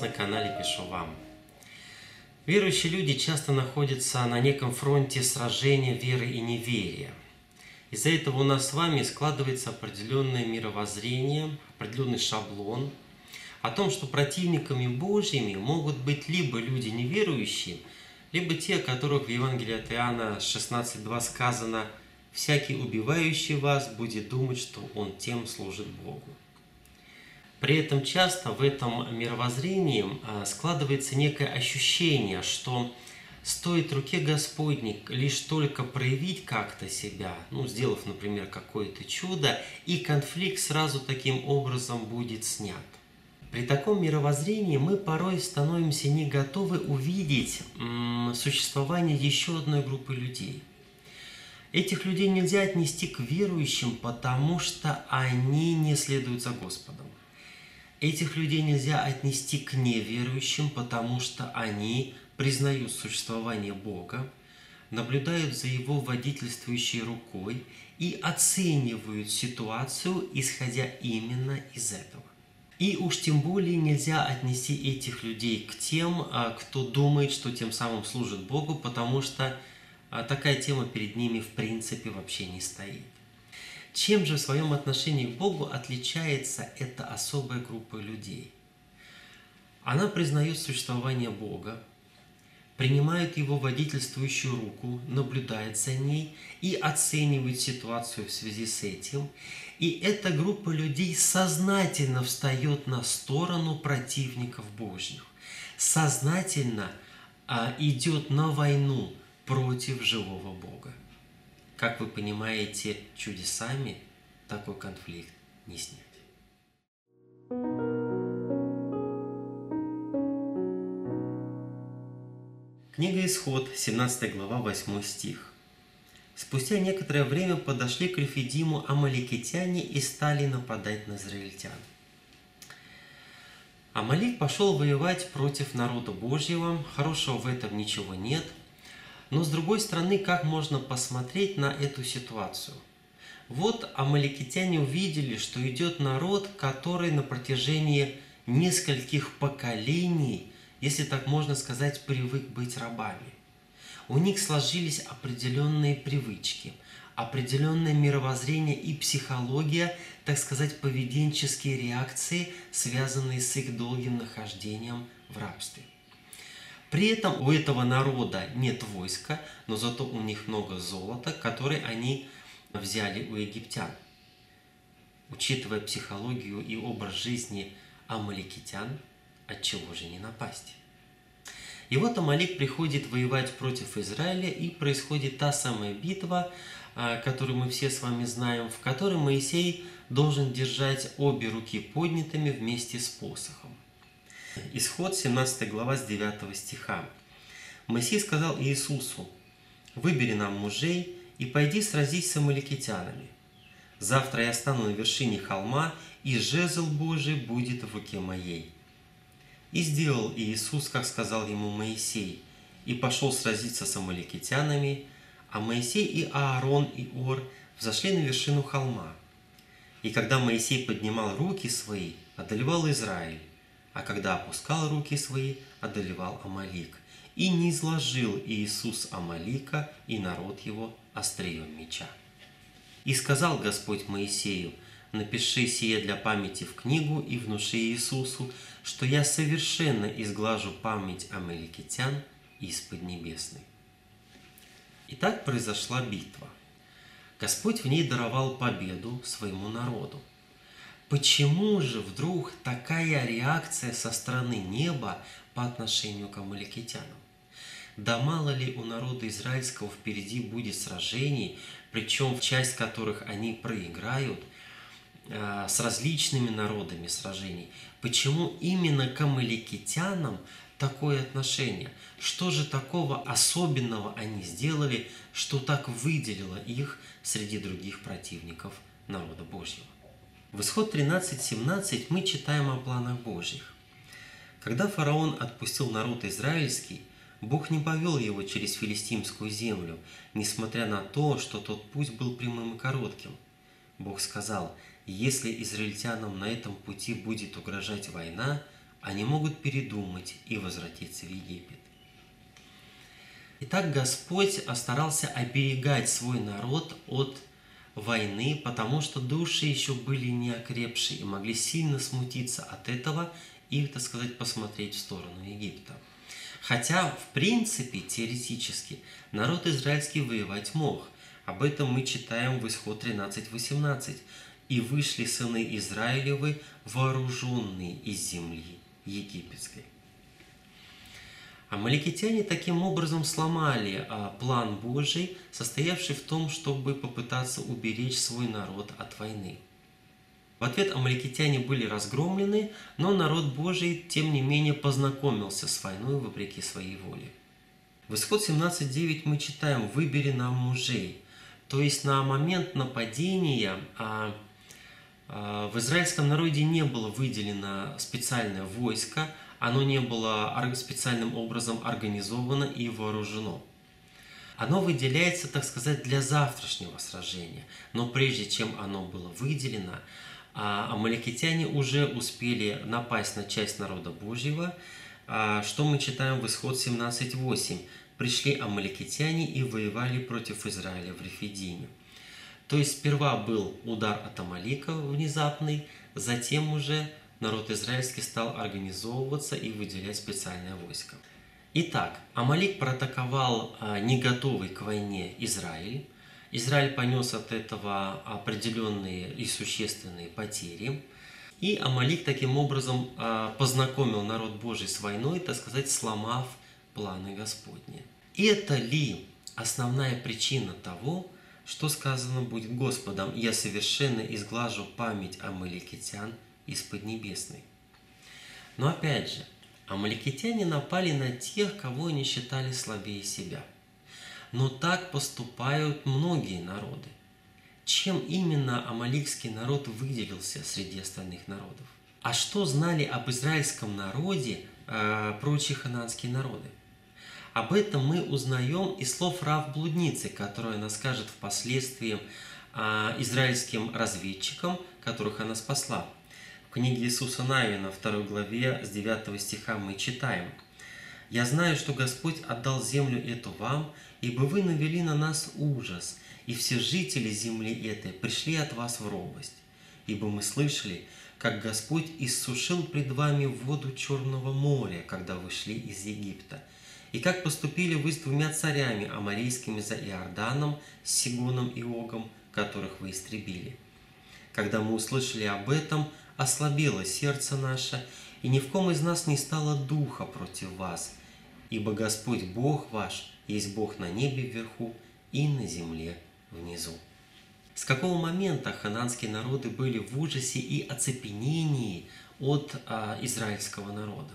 На канале Пишу Вам. Верующие люди часто находятся на неком фронте сражения веры и неверия. Из-за этого у нас с вами складывается определенное мировоззрение, определенный шаблон о том, что противниками Божьими могут быть либо люди неверующие, либо те, о которых в Евангелии от Иоанна 16.2 сказано «Всякий убивающий вас будет думать, что он тем служит Богу». При этом часто в этом мировоззрении а, складывается некое ощущение, что стоит руке Господней лишь только проявить как-то себя, ну, сделав, например, какое-то чудо, и конфликт сразу таким образом будет снят. При таком мировоззрении мы порой становимся не готовы увидеть существование еще одной группы людей. Этих людей нельзя отнести к верующим, потому что они не следуют за Господом. Этих людей нельзя отнести к неверующим, потому что они признают существование Бога, наблюдают за Его водительствующей рукой и оценивают ситуацию, исходя именно из этого. И уж тем более нельзя отнести этих людей к тем, а, кто думает, что тем самым служит Богу, потому что а, такая тема перед ними в принципе вообще не стоит. Чем же в своем отношении к Богу отличается эта особая группа людей? Она признает существование Бога, принимает Его водительствующую руку, наблюдает за ней и оценивает ситуацию в связи с этим. И эта группа людей сознательно встает на сторону противников Божьих, сознательно а, идет на войну против живого Бога. Как вы понимаете, чудесами такой конфликт не снять. Книга Исход, 17 глава, 8 стих. Спустя некоторое время подошли к Рефидиму амаликитяне и стали нападать на израильтян. Амалик пошел воевать против народа Божьего, хорошего в этом ничего нет – но с другой стороны, как можно посмотреть на эту ситуацию? Вот амаликитяне увидели, что идет народ, который на протяжении нескольких поколений, если так можно сказать, привык быть рабами. У них сложились определенные привычки, определенное мировоззрение и психология, так сказать, поведенческие реакции, связанные с их долгим нахождением в рабстве. При этом у этого народа нет войска, но зато у них много золота, которое они взяли у египтян. Учитывая психологию и образ жизни амаликитян, от чего же не напасть? И вот Амалик приходит воевать против Израиля, и происходит та самая битва, а, которую мы все с вами знаем, в которой Моисей должен держать обе руки поднятыми вместе с посохом. Исход 17 глава с 9 стиха. Моисей сказал Иисусу, «Выбери нам мужей и пойди сразись с амаликитянами. Завтра я стану на вершине холма, и жезл Божий будет в руке моей». И сделал Иисус, как сказал ему Моисей, и пошел сразиться с амаликитянами, а Моисей и Аарон и Ор взошли на вершину холма. И когда Моисей поднимал руки свои, одолевал Израиль, а когда опускал руки свои, одолевал Амалик. И не изложил Иисус Амалика и народ его острием меча. И сказал Господь Моисею, напиши сие для памяти в книгу и внуши Иисусу, что я совершенно изглажу память амаликитян из Поднебесной. И так произошла битва. Господь в ней даровал победу своему народу. Почему же вдруг такая реакция со стороны неба по отношению к амаликитянам? Да мало ли у народа израильского впереди будет сражений, причем часть которых они проиграют, э, с различными народами сражений. Почему именно к амаликитянам такое отношение? Что же такого особенного они сделали, что так выделило их среди других противников народа Божьего? В исход 13.17 мы читаем о планах Божьих. Когда фараон отпустил народ израильский, Бог не повел его через филистимскую землю, несмотря на то, что тот путь был прямым и коротким. Бог сказал, если израильтянам на этом пути будет угрожать война, они могут передумать и возвратиться в Египет. Итак, Господь старался оберегать свой народ от войны, потому что души еще были не окрепшие и могли сильно смутиться от этого и, так сказать, посмотреть в сторону Египта. Хотя, в принципе, теоретически, народ израильский воевать мог. Об этом мы читаем в Исход 13.18. «И вышли сыны Израилевы, вооруженные из земли египетской». Амаликитяне таким образом сломали а, план Божий, состоявший в том, чтобы попытаться уберечь свой народ от войны. В ответ амаликитяне были разгромлены, но народ Божий, тем не менее, познакомился с войной вопреки своей воле. В исход 17.9 мы читаем «Выбери нам мужей». То есть на момент нападения а, а, в израильском народе не было выделено специальное войско, оно не было специальным образом организовано и вооружено. Оно выделяется, так сказать, для завтрашнего сражения. Но прежде чем оно было выделено, а, амаликитяне уже успели напасть на часть народа Божьего, а, что мы читаем в Исход 17.8. «Пришли амаликитяне и воевали против Израиля в Рефидиме». То есть сперва был удар от Амалика внезапный, затем уже народ израильский стал организовываться и выделять специальное войско. Итак, Амалик проатаковал а, не готовый к войне Израиль. Израиль понес от этого определенные и существенные потери. И Амалик таким образом а, познакомил народ Божий с войной, так сказать, сломав планы Господни. Это ли основная причина того, что сказано будет Господом, «Я совершенно изглажу память амаликитян из Поднебесной. Но опять же, амаликитяне напали на тех, кого они считали слабее себя. Но так поступают многие народы. Чем именно амаликский народ выделился среди остальных народов? А что знали об израильском народе э, прочие хананские народы? Об этом мы узнаем из слов Рав Блудницы, которую она скажет впоследствии э, израильским разведчикам, которых она спасла. В книге Иисуса Навина, 2 главе, с 9 стиха мы читаем. «Я знаю, что Господь отдал землю эту вам, ибо вы навели на нас ужас, и все жители земли этой пришли от вас в робость. Ибо мы слышали, как Господь иссушил пред вами воду Черного моря, когда вы шли из Египта, и как поступили вы с двумя царями, амарийскими за Иорданом, Сигоном и Огом, которых вы истребили. Когда мы услышали об этом, ослабело сердце наше, и ни в ком из нас не стало духа против вас, ибо Господь Бог ваш есть Бог на небе вверху и на земле внизу. С какого момента хананские народы были в ужасе и оцепенении от а, израильского народа?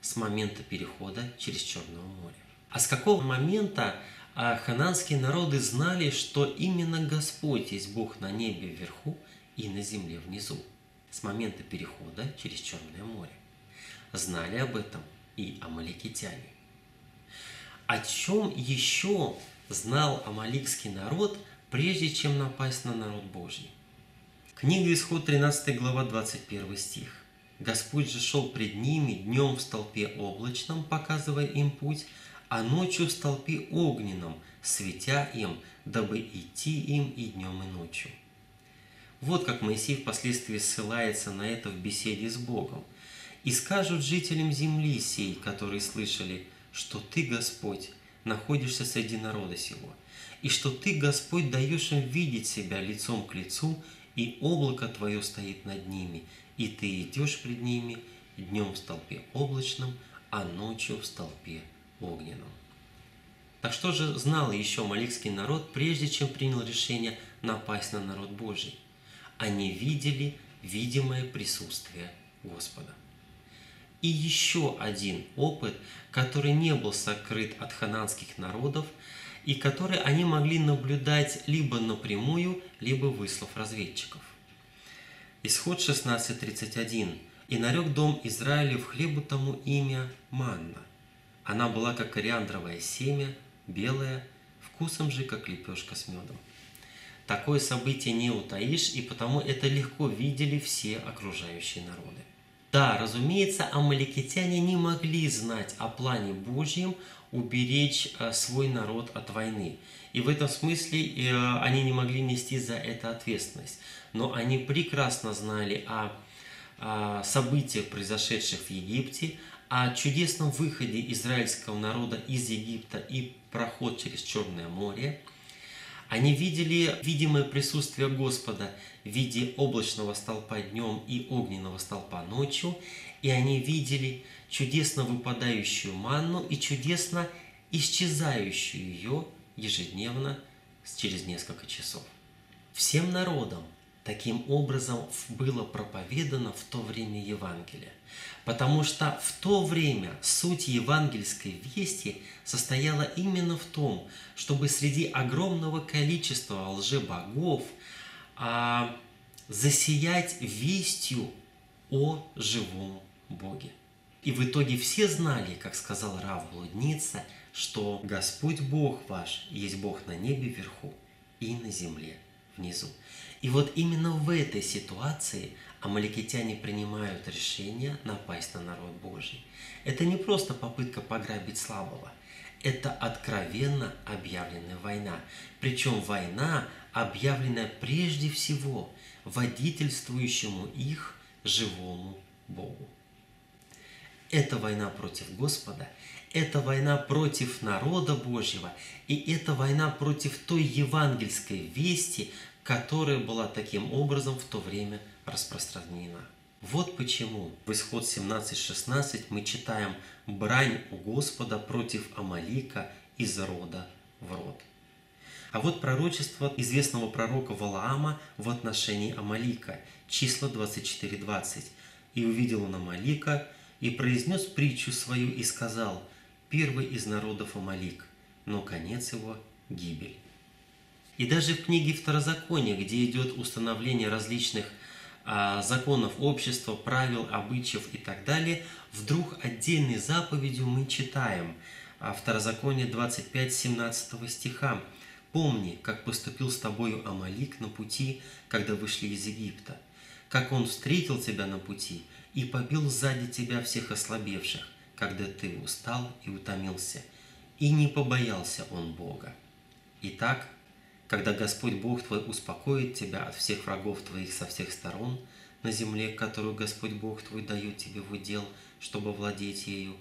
С момента перехода через Черное море. А с какого момента а, хананские народы знали, что именно Господь есть Бог на небе вверху и на земле внизу? С момента перехода через Черное море. Знали об этом и амаликитяне. О чем еще знал амаликский народ, прежде чем напасть на народ Божий? Книга Исход 13 глава 21 стих. Господь же шел пред ними днем в столпе облачном, показывая им путь, а ночью в столпе огненном, светя им, дабы идти им и днем, и ночью. Вот как Моисей впоследствии ссылается на это в беседе с Богом. «И скажут жителям земли сей, которые слышали, что Ты, Господь, находишься среди народа сего, и что Ты, Господь, даешь им видеть себя лицом к лицу, и облако Твое стоит над ними, и Ты идешь пред ними днем в столпе облачном, а ночью в столпе огненном». Так что же знал еще маликский народ, прежде чем принял решение напасть на народ Божий? Они видели видимое присутствие Господа. И еще один опыт, который не был сокрыт от хананских народов, и который они могли наблюдать либо напрямую, либо выслав разведчиков. Исход 16.31. «И нарек дом Израилев хлебу тому имя Манна. Она была, как кориандровое семя, белая, вкусом же, как лепешка с медом». Такое событие не утаишь, и потому это легко видели все окружающие народы. Да, разумеется, амаликитяне не могли знать о плане Божьем уберечь э, свой народ от войны. И в этом смысле э, они не могли нести за это ответственность. Но они прекрасно знали о событиях, произошедших в Египте, о чудесном выходе израильского народа из Египта и проход через Черное море. Они видели видимое присутствие Господа в виде облачного столпа днем и огненного столпа ночью, и они видели чудесно выпадающую манну и чудесно исчезающую ее ежедневно через несколько часов. Всем народам таким образом было проповедано в то время Евангелие. Потому что в то время суть евангельской вести состояла именно в том, чтобы среди огромного количества лжебогов а, засиять вестью о живом Боге. И в итоге все знали, как сказал Рав Блудница, что Господь Бог ваш есть Бог на небе вверху и на земле внизу. И вот именно в этой ситуации амаликитяне принимают решение напасть на народ Божий. Это не просто попытка пограбить слабого, это откровенно объявленная война. Причем война, объявленная прежде всего водительствующему их живому Богу. Это война против Господа, это война против народа Божьего, и это война против той евангельской вести, которая была таким образом в то время распространена. Вот почему в исход 17.16 мы читаем «брань у Господа против Амалика из рода в род». А вот пророчество известного пророка Валаама в отношении Амалика, числа 24.20. «И увидел он Амалика, и произнес притчу свою, и сказал, первый из народов Амалик, но конец его – гибель». И даже в книге Второзакония, где идет установление различных а, законов общества, правил, обычаев и так далее, вдруг отдельной заповедью мы читаем а, Второзаконие 25, 17 стиха. «Помни, как поступил с тобою Амалик на пути, когда вышли из Египта, как он встретил тебя на пути и побил сзади тебя всех ослабевших, когда ты устал и утомился, и не побоялся он Бога. Итак, когда Господь Бог твой успокоит тебя от всех врагов твоих со всех сторон на земле, которую Господь Бог твой дает тебе в удел, чтобы владеть ею,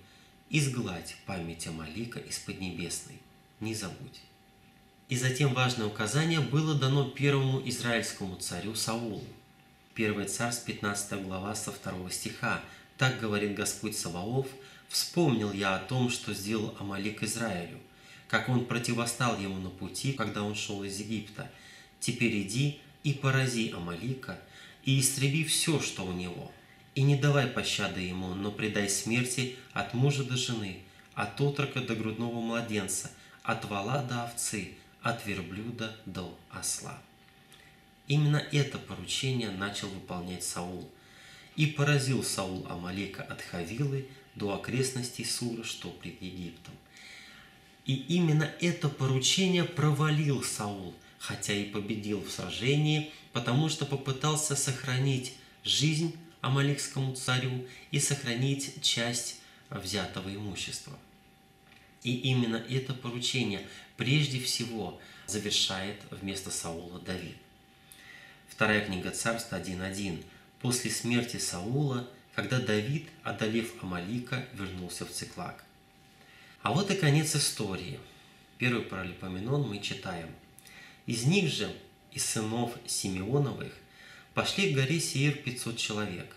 изгладь память Амалика из Поднебесной, не забудь. И затем важное указание было дано первому израильскому царю Саулу. 1 Царств, 15 глава, со 2 стиха. Так говорит Господь Саваоф, «Вспомнил я о том, что сделал Амалик Израилю, как он противостал ему на пути, когда он шел из Египта. Теперь иди и порази Амалика, и истреби все, что у него, и не давай пощады ему, но предай смерти от мужа до жены, от отрока до грудного младенца, от вала до овцы, от верблюда до осла. Именно это поручение начал выполнять Саул. И поразил Саул Амалека от Хавилы до окрестностей Сура, что пред Египтом. И именно это поручение провалил Саул, хотя и победил в сражении, потому что попытался сохранить жизнь Амаликскому царю и сохранить часть взятого имущества. И именно это поручение прежде всего завершает вместо Саула Давид. Вторая книга Царств 1.1. После смерти Саула, когда Давид, одолев Амалика, вернулся в Циклак – а вот и конец истории. Первый паралипоменон мы читаем. Из них же, из сынов Симеоновых, пошли к горе Сеир 500 человек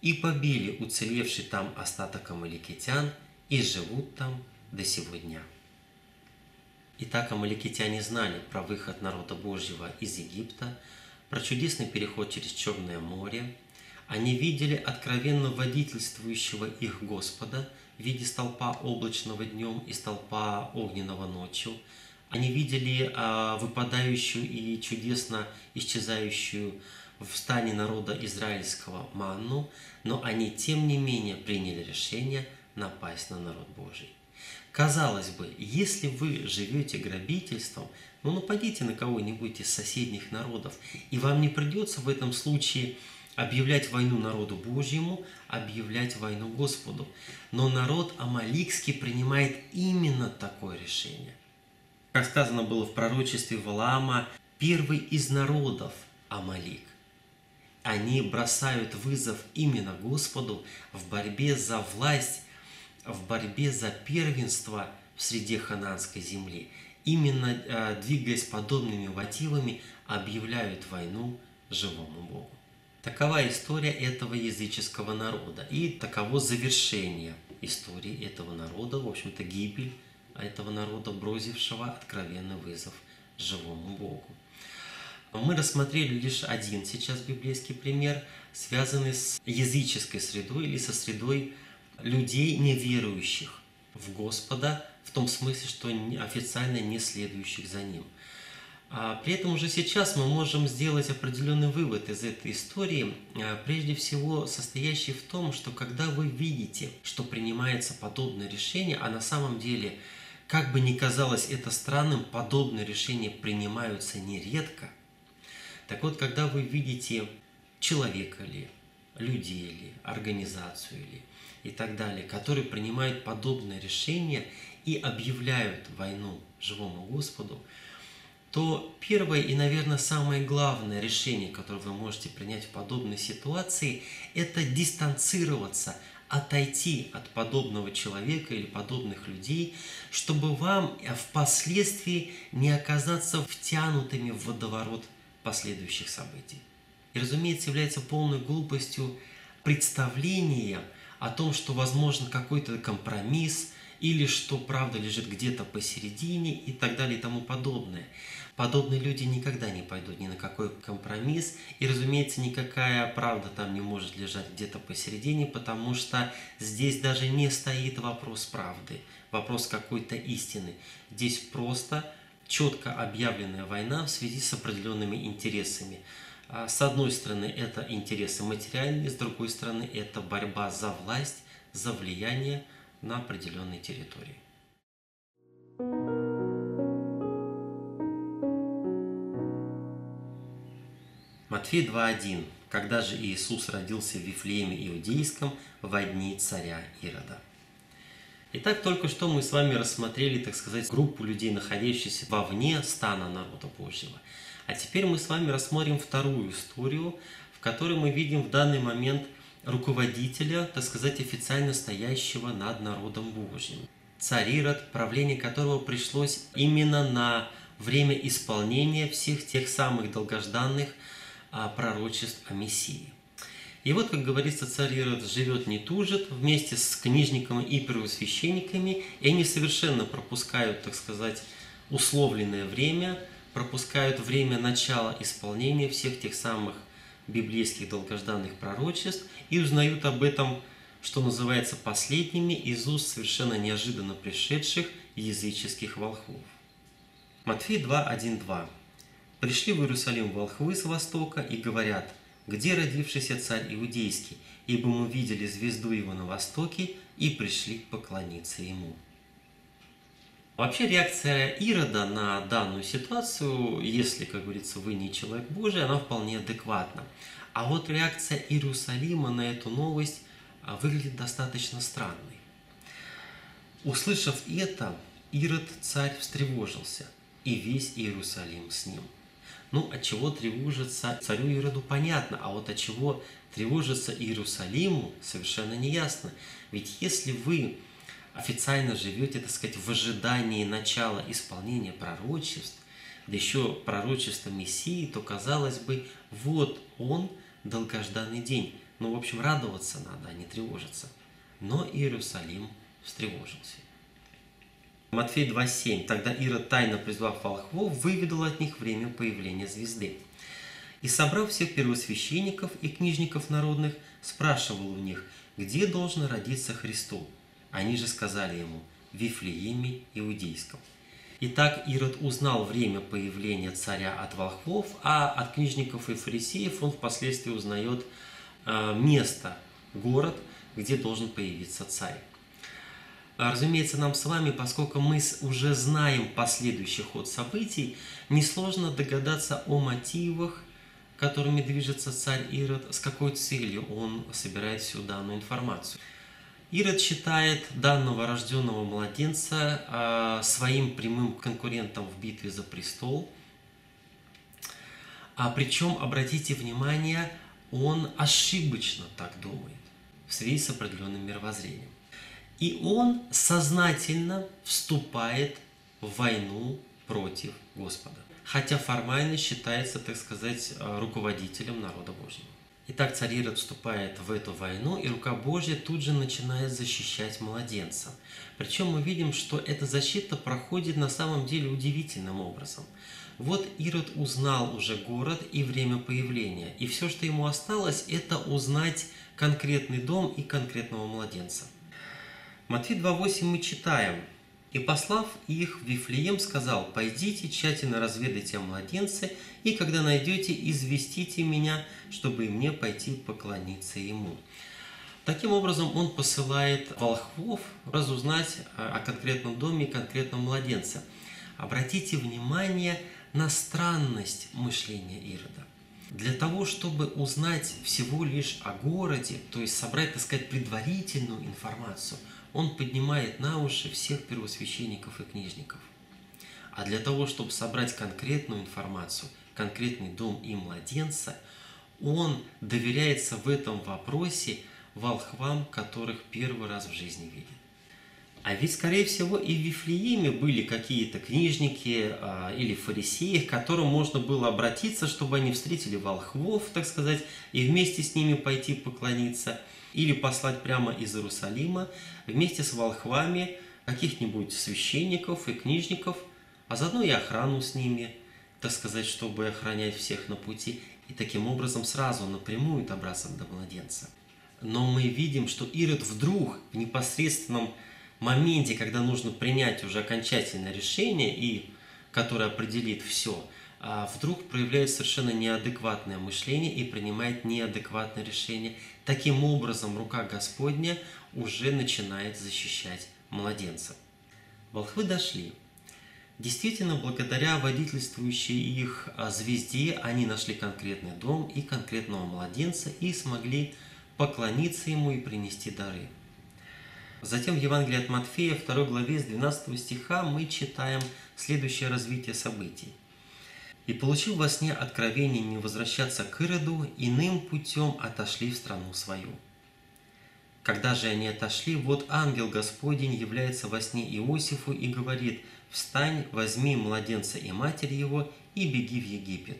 и побили уцелевший там остаток амаликитян и живут там до сего дня. Итак, амаликитяне знали про выход народа Божьего из Египта, про чудесный переход через Черное море. Они видели откровенно водительствующего их Господа – виде столпа облачного днем и столпа огненного ночью. Они видели а, выпадающую и чудесно исчезающую в стане народа израильского манну, но они тем не менее приняли решение напасть на народ Божий. Казалось бы, если вы живете грабительством, ну нападите на кого-нибудь из соседних народов, и вам не придется в этом случае объявлять войну народу Божьему, объявлять войну Господу. Но народ Амаликский принимает именно такое решение. Как сказано было в пророчестве Валаама, первый из народов Амалик. Они бросают вызов именно Господу в борьбе за власть, в борьбе за первенство в среде хананской земли. Именно э, двигаясь подобными мотивами, объявляют войну живому Богу. Такова история этого языческого народа и таково завершение истории этого народа, в общем-то гибель этого народа, бросившего откровенный вызов живому Богу. Мы рассмотрели лишь один сейчас библейский пример, связанный с языческой средой или со средой людей, неверующих в Господа, в том смысле, что официально не следующих за Ним. А при этом уже сейчас мы можем сделать определенный вывод из этой истории, а, прежде всего состоящий в том, что когда вы видите, что принимается подобное решение, а на самом деле, как бы ни казалось это странным, подобные решения принимаются нередко – так вот, когда вы видите человека ли, людей ли, организацию ли и так далее, которые принимают подобное решение и объявляют войну живому Господу, то первое и, наверное, самое главное решение, которое вы можете принять в подобной ситуации, это дистанцироваться, отойти от подобного человека или подобных людей, чтобы вам впоследствии не оказаться втянутыми в водоворот последующих событий. И, разумеется, является полной глупостью представление о том, что возможен какой-то компромисс или что правда лежит где-то посередине и так далее и тому подобное. Подобные люди никогда не пойдут ни на какой компромисс, и, разумеется, никакая правда там не может лежать где-то посередине, потому что здесь даже не стоит вопрос правды, вопрос какой-то истины. Здесь просто четко объявленная война в связи с определенными интересами. А, с одной стороны, это интересы материальные, с другой стороны, это борьба за власть, за влияние на определенной территории. Матфей 2.1. Когда же Иисус родился в Вифлееме Иудейском в дни царя Ирода. Итак, только что мы с вами рассмотрели, так сказать, группу людей, находящихся вовне стана народа Божьего. А теперь мы с вами рассмотрим вторую историю, в которой мы видим в данный момент руководителя, так сказать, официально стоящего над народом Божьим. Царь Ирод, правление которого пришлось именно на время исполнения всех тех самых долгожданных а, пророчеств о Мессии. И вот, как говорится, царь Ирод живет не тужит вместе с книжниками и первосвященниками, и они совершенно пропускают, так сказать, условленное время, пропускают время начала исполнения всех тех самых библейских долгожданных пророчеств и узнают об этом, что называется, последними из уст совершенно неожиданно пришедших языческих волхвов. Матфей 2.1.2. «Пришли в Иерусалим волхвы с востока и говорят – где родившийся царь Иудейский, ибо мы видели звезду его на востоке и пришли поклониться ему. Вообще реакция Ирода на данную ситуацию, если, как говорится, вы не человек Божий, она вполне адекватна. А вот реакция Иерусалима на эту новость а, выглядит достаточно странной. Услышав это, Ирод царь встревожился, и весь Иерусалим с ним – ну, от чего тревожится царю Ироду, понятно, а вот от чего тревожится Иерусалиму, совершенно неясно. Ведь если вы официально живете, так сказать, в ожидании начала исполнения пророчеств, да еще пророчество Мессии, то, казалось бы, вот он, долгожданный день. Ну, в общем, радоваться надо, а не тревожиться. Но Иерусалим встревожился. Матфей 2.7. Тогда Ирод, тайно призвав волхвов, выведал от них время появления звезды. И, собрав всех первосвященников и книжников народных, спрашивал у них, где должен родиться Христу. Они же сказали ему, в Вифлееме Иудейском. Итак, Ирод узнал время появления царя от волхвов, а от книжников и фарисеев он впоследствии узнает э, место, город, где должен появиться царь. А, разумеется, нам с вами, поскольку мы уже знаем последующий ход событий, несложно догадаться о мотивах, которыми движется царь Ирод, с какой целью он собирает всю данную информацию. Ирод считает данного рожденного младенца а, своим прямым конкурентом в битве за престол. А причем, обратите внимание, он ошибочно так думает в связи с определенным мировоззрением. И он сознательно вступает в войну против Господа. Хотя формально считается, так сказать, руководителем народа Божьего. Итак, царь Ирод вступает в эту войну, и рука Божья тут же начинает защищать младенца. Причем мы видим, что эта защита проходит на самом деле удивительным образом. Вот Ирод узнал уже город и время появления, и все, что ему осталось, это узнать конкретный дом и конкретного младенца. Матфей 2.8 мы читаем. «И послав их в Вифлеем, сказал, «Пойдите, тщательно разведайте о младенце, и когда найдете, известите меня, чтобы и мне пойти поклониться ему». Таким образом, он посылает волхвов разузнать о конкретном доме и конкретном младенце. Обратите внимание на странность мышления Ирода. Для того, чтобы узнать всего лишь о городе, то есть собрать, так сказать, предварительную информацию, он поднимает на уши всех первосвященников и книжников. А для того, чтобы собрать конкретную информацию, конкретный дом и младенца, он доверяется в этом вопросе волхвам, которых первый раз в жизни видит. А ведь, скорее всего, и в Вифлееме были какие-то книжники а, или фарисеи, к которым можно было обратиться, чтобы они встретили волхвов, так сказать, и вместе с ними пойти поклониться, или послать прямо из Иерусалима вместе с волхвами каких-нибудь священников и книжников, а заодно и охрану с ними, так сказать, чтобы охранять всех на пути, и таким образом сразу напрямую добраться до младенца. Но мы видим, что Ирод вдруг в непосредственном моменте, когда нужно принять уже окончательное решение, и которое определит все, а вдруг проявляет совершенно неадекватное мышление и принимает неадекватное решение. Таким образом, рука Господня уже начинает защищать младенца. Волхвы дошли. Действительно, благодаря водительствующей их а, звезде, они нашли конкретный дом и конкретного младенца и смогли поклониться ему и принести дары. Затем в Евангелии от Матфея, 2 главе с 12 стиха, мы читаем следующее развитие событий. «И получив во сне откровение не возвращаться к Ироду, иным путем отошли в страну свою». Когда же они отошли, вот ангел Господень является во сне Иосифу и говорит, «Встань, возьми младенца и матерь его, и беги в Египет.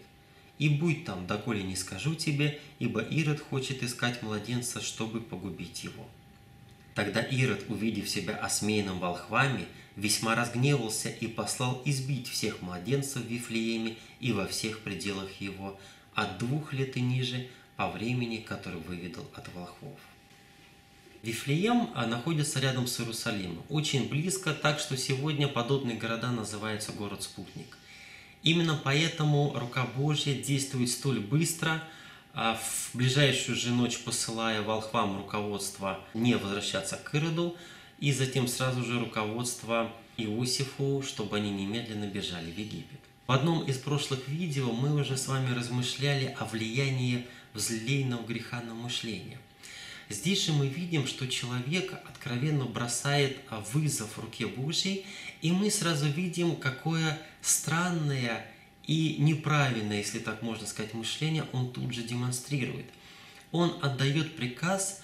И будь там, доколе не скажу тебе, ибо Ирод хочет искать младенца, чтобы погубить его». Тогда Ирод, увидев себя осмеянным волхвами, весьма разгневался и послал избить всех младенцев в Вифлееме и во всех пределах его, от двух лет и ниже, по времени, который выведал от волхвов. Вифлеем а, находится рядом с Иерусалимом, очень близко, так что сегодня подобные города называются город-спутник. Именно поэтому рука Божья действует столь быстро – а в ближайшую же ночь посылая волхвам руководство не возвращаться к Ироду, и затем сразу же руководство Иосифу, чтобы они немедленно бежали в Египет. В одном из прошлых видео мы уже с вами размышляли о влиянии взлейного греха на мышление. Здесь же мы видим, что человек откровенно бросает вызов руке Божьей, и мы сразу видим, какое странное и неправильное, если так можно сказать, мышление он тут же демонстрирует. Он отдает приказ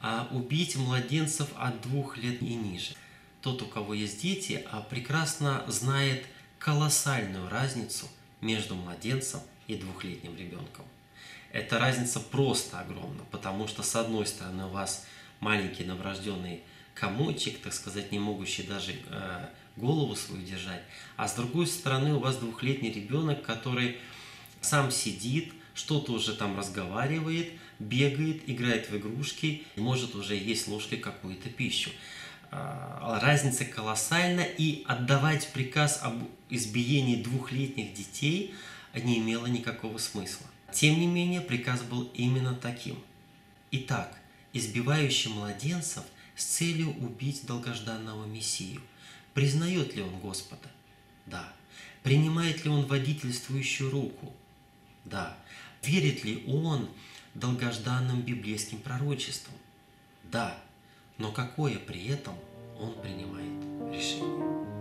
а, убить младенцев от двух лет и ниже. Тот, у кого есть дети, а, прекрасно знает колоссальную разницу между младенцем и двухлетним ребенком. Эта разница просто огромна, потому что с одной стороны у вас маленький новорожденный комочек, так сказать, не могущий даже э, голову свою держать, а с другой стороны у вас двухлетний ребенок, который сам сидит, что-то уже там разговаривает, бегает, играет в игрушки, может уже есть ложкой какую-то пищу. А, разница колоссальна, и отдавать приказ об избиении двухлетних детей не имело никакого смысла. Тем не менее, приказ был именно таким. Итак, избивающий младенцев с целью убить долгожданного Мессию – Признает ли он Господа? Да. Принимает ли он водительствующую руку? Да. Верит ли он долгожданным библейским пророчествам? Да, но какое при этом он принимает решение?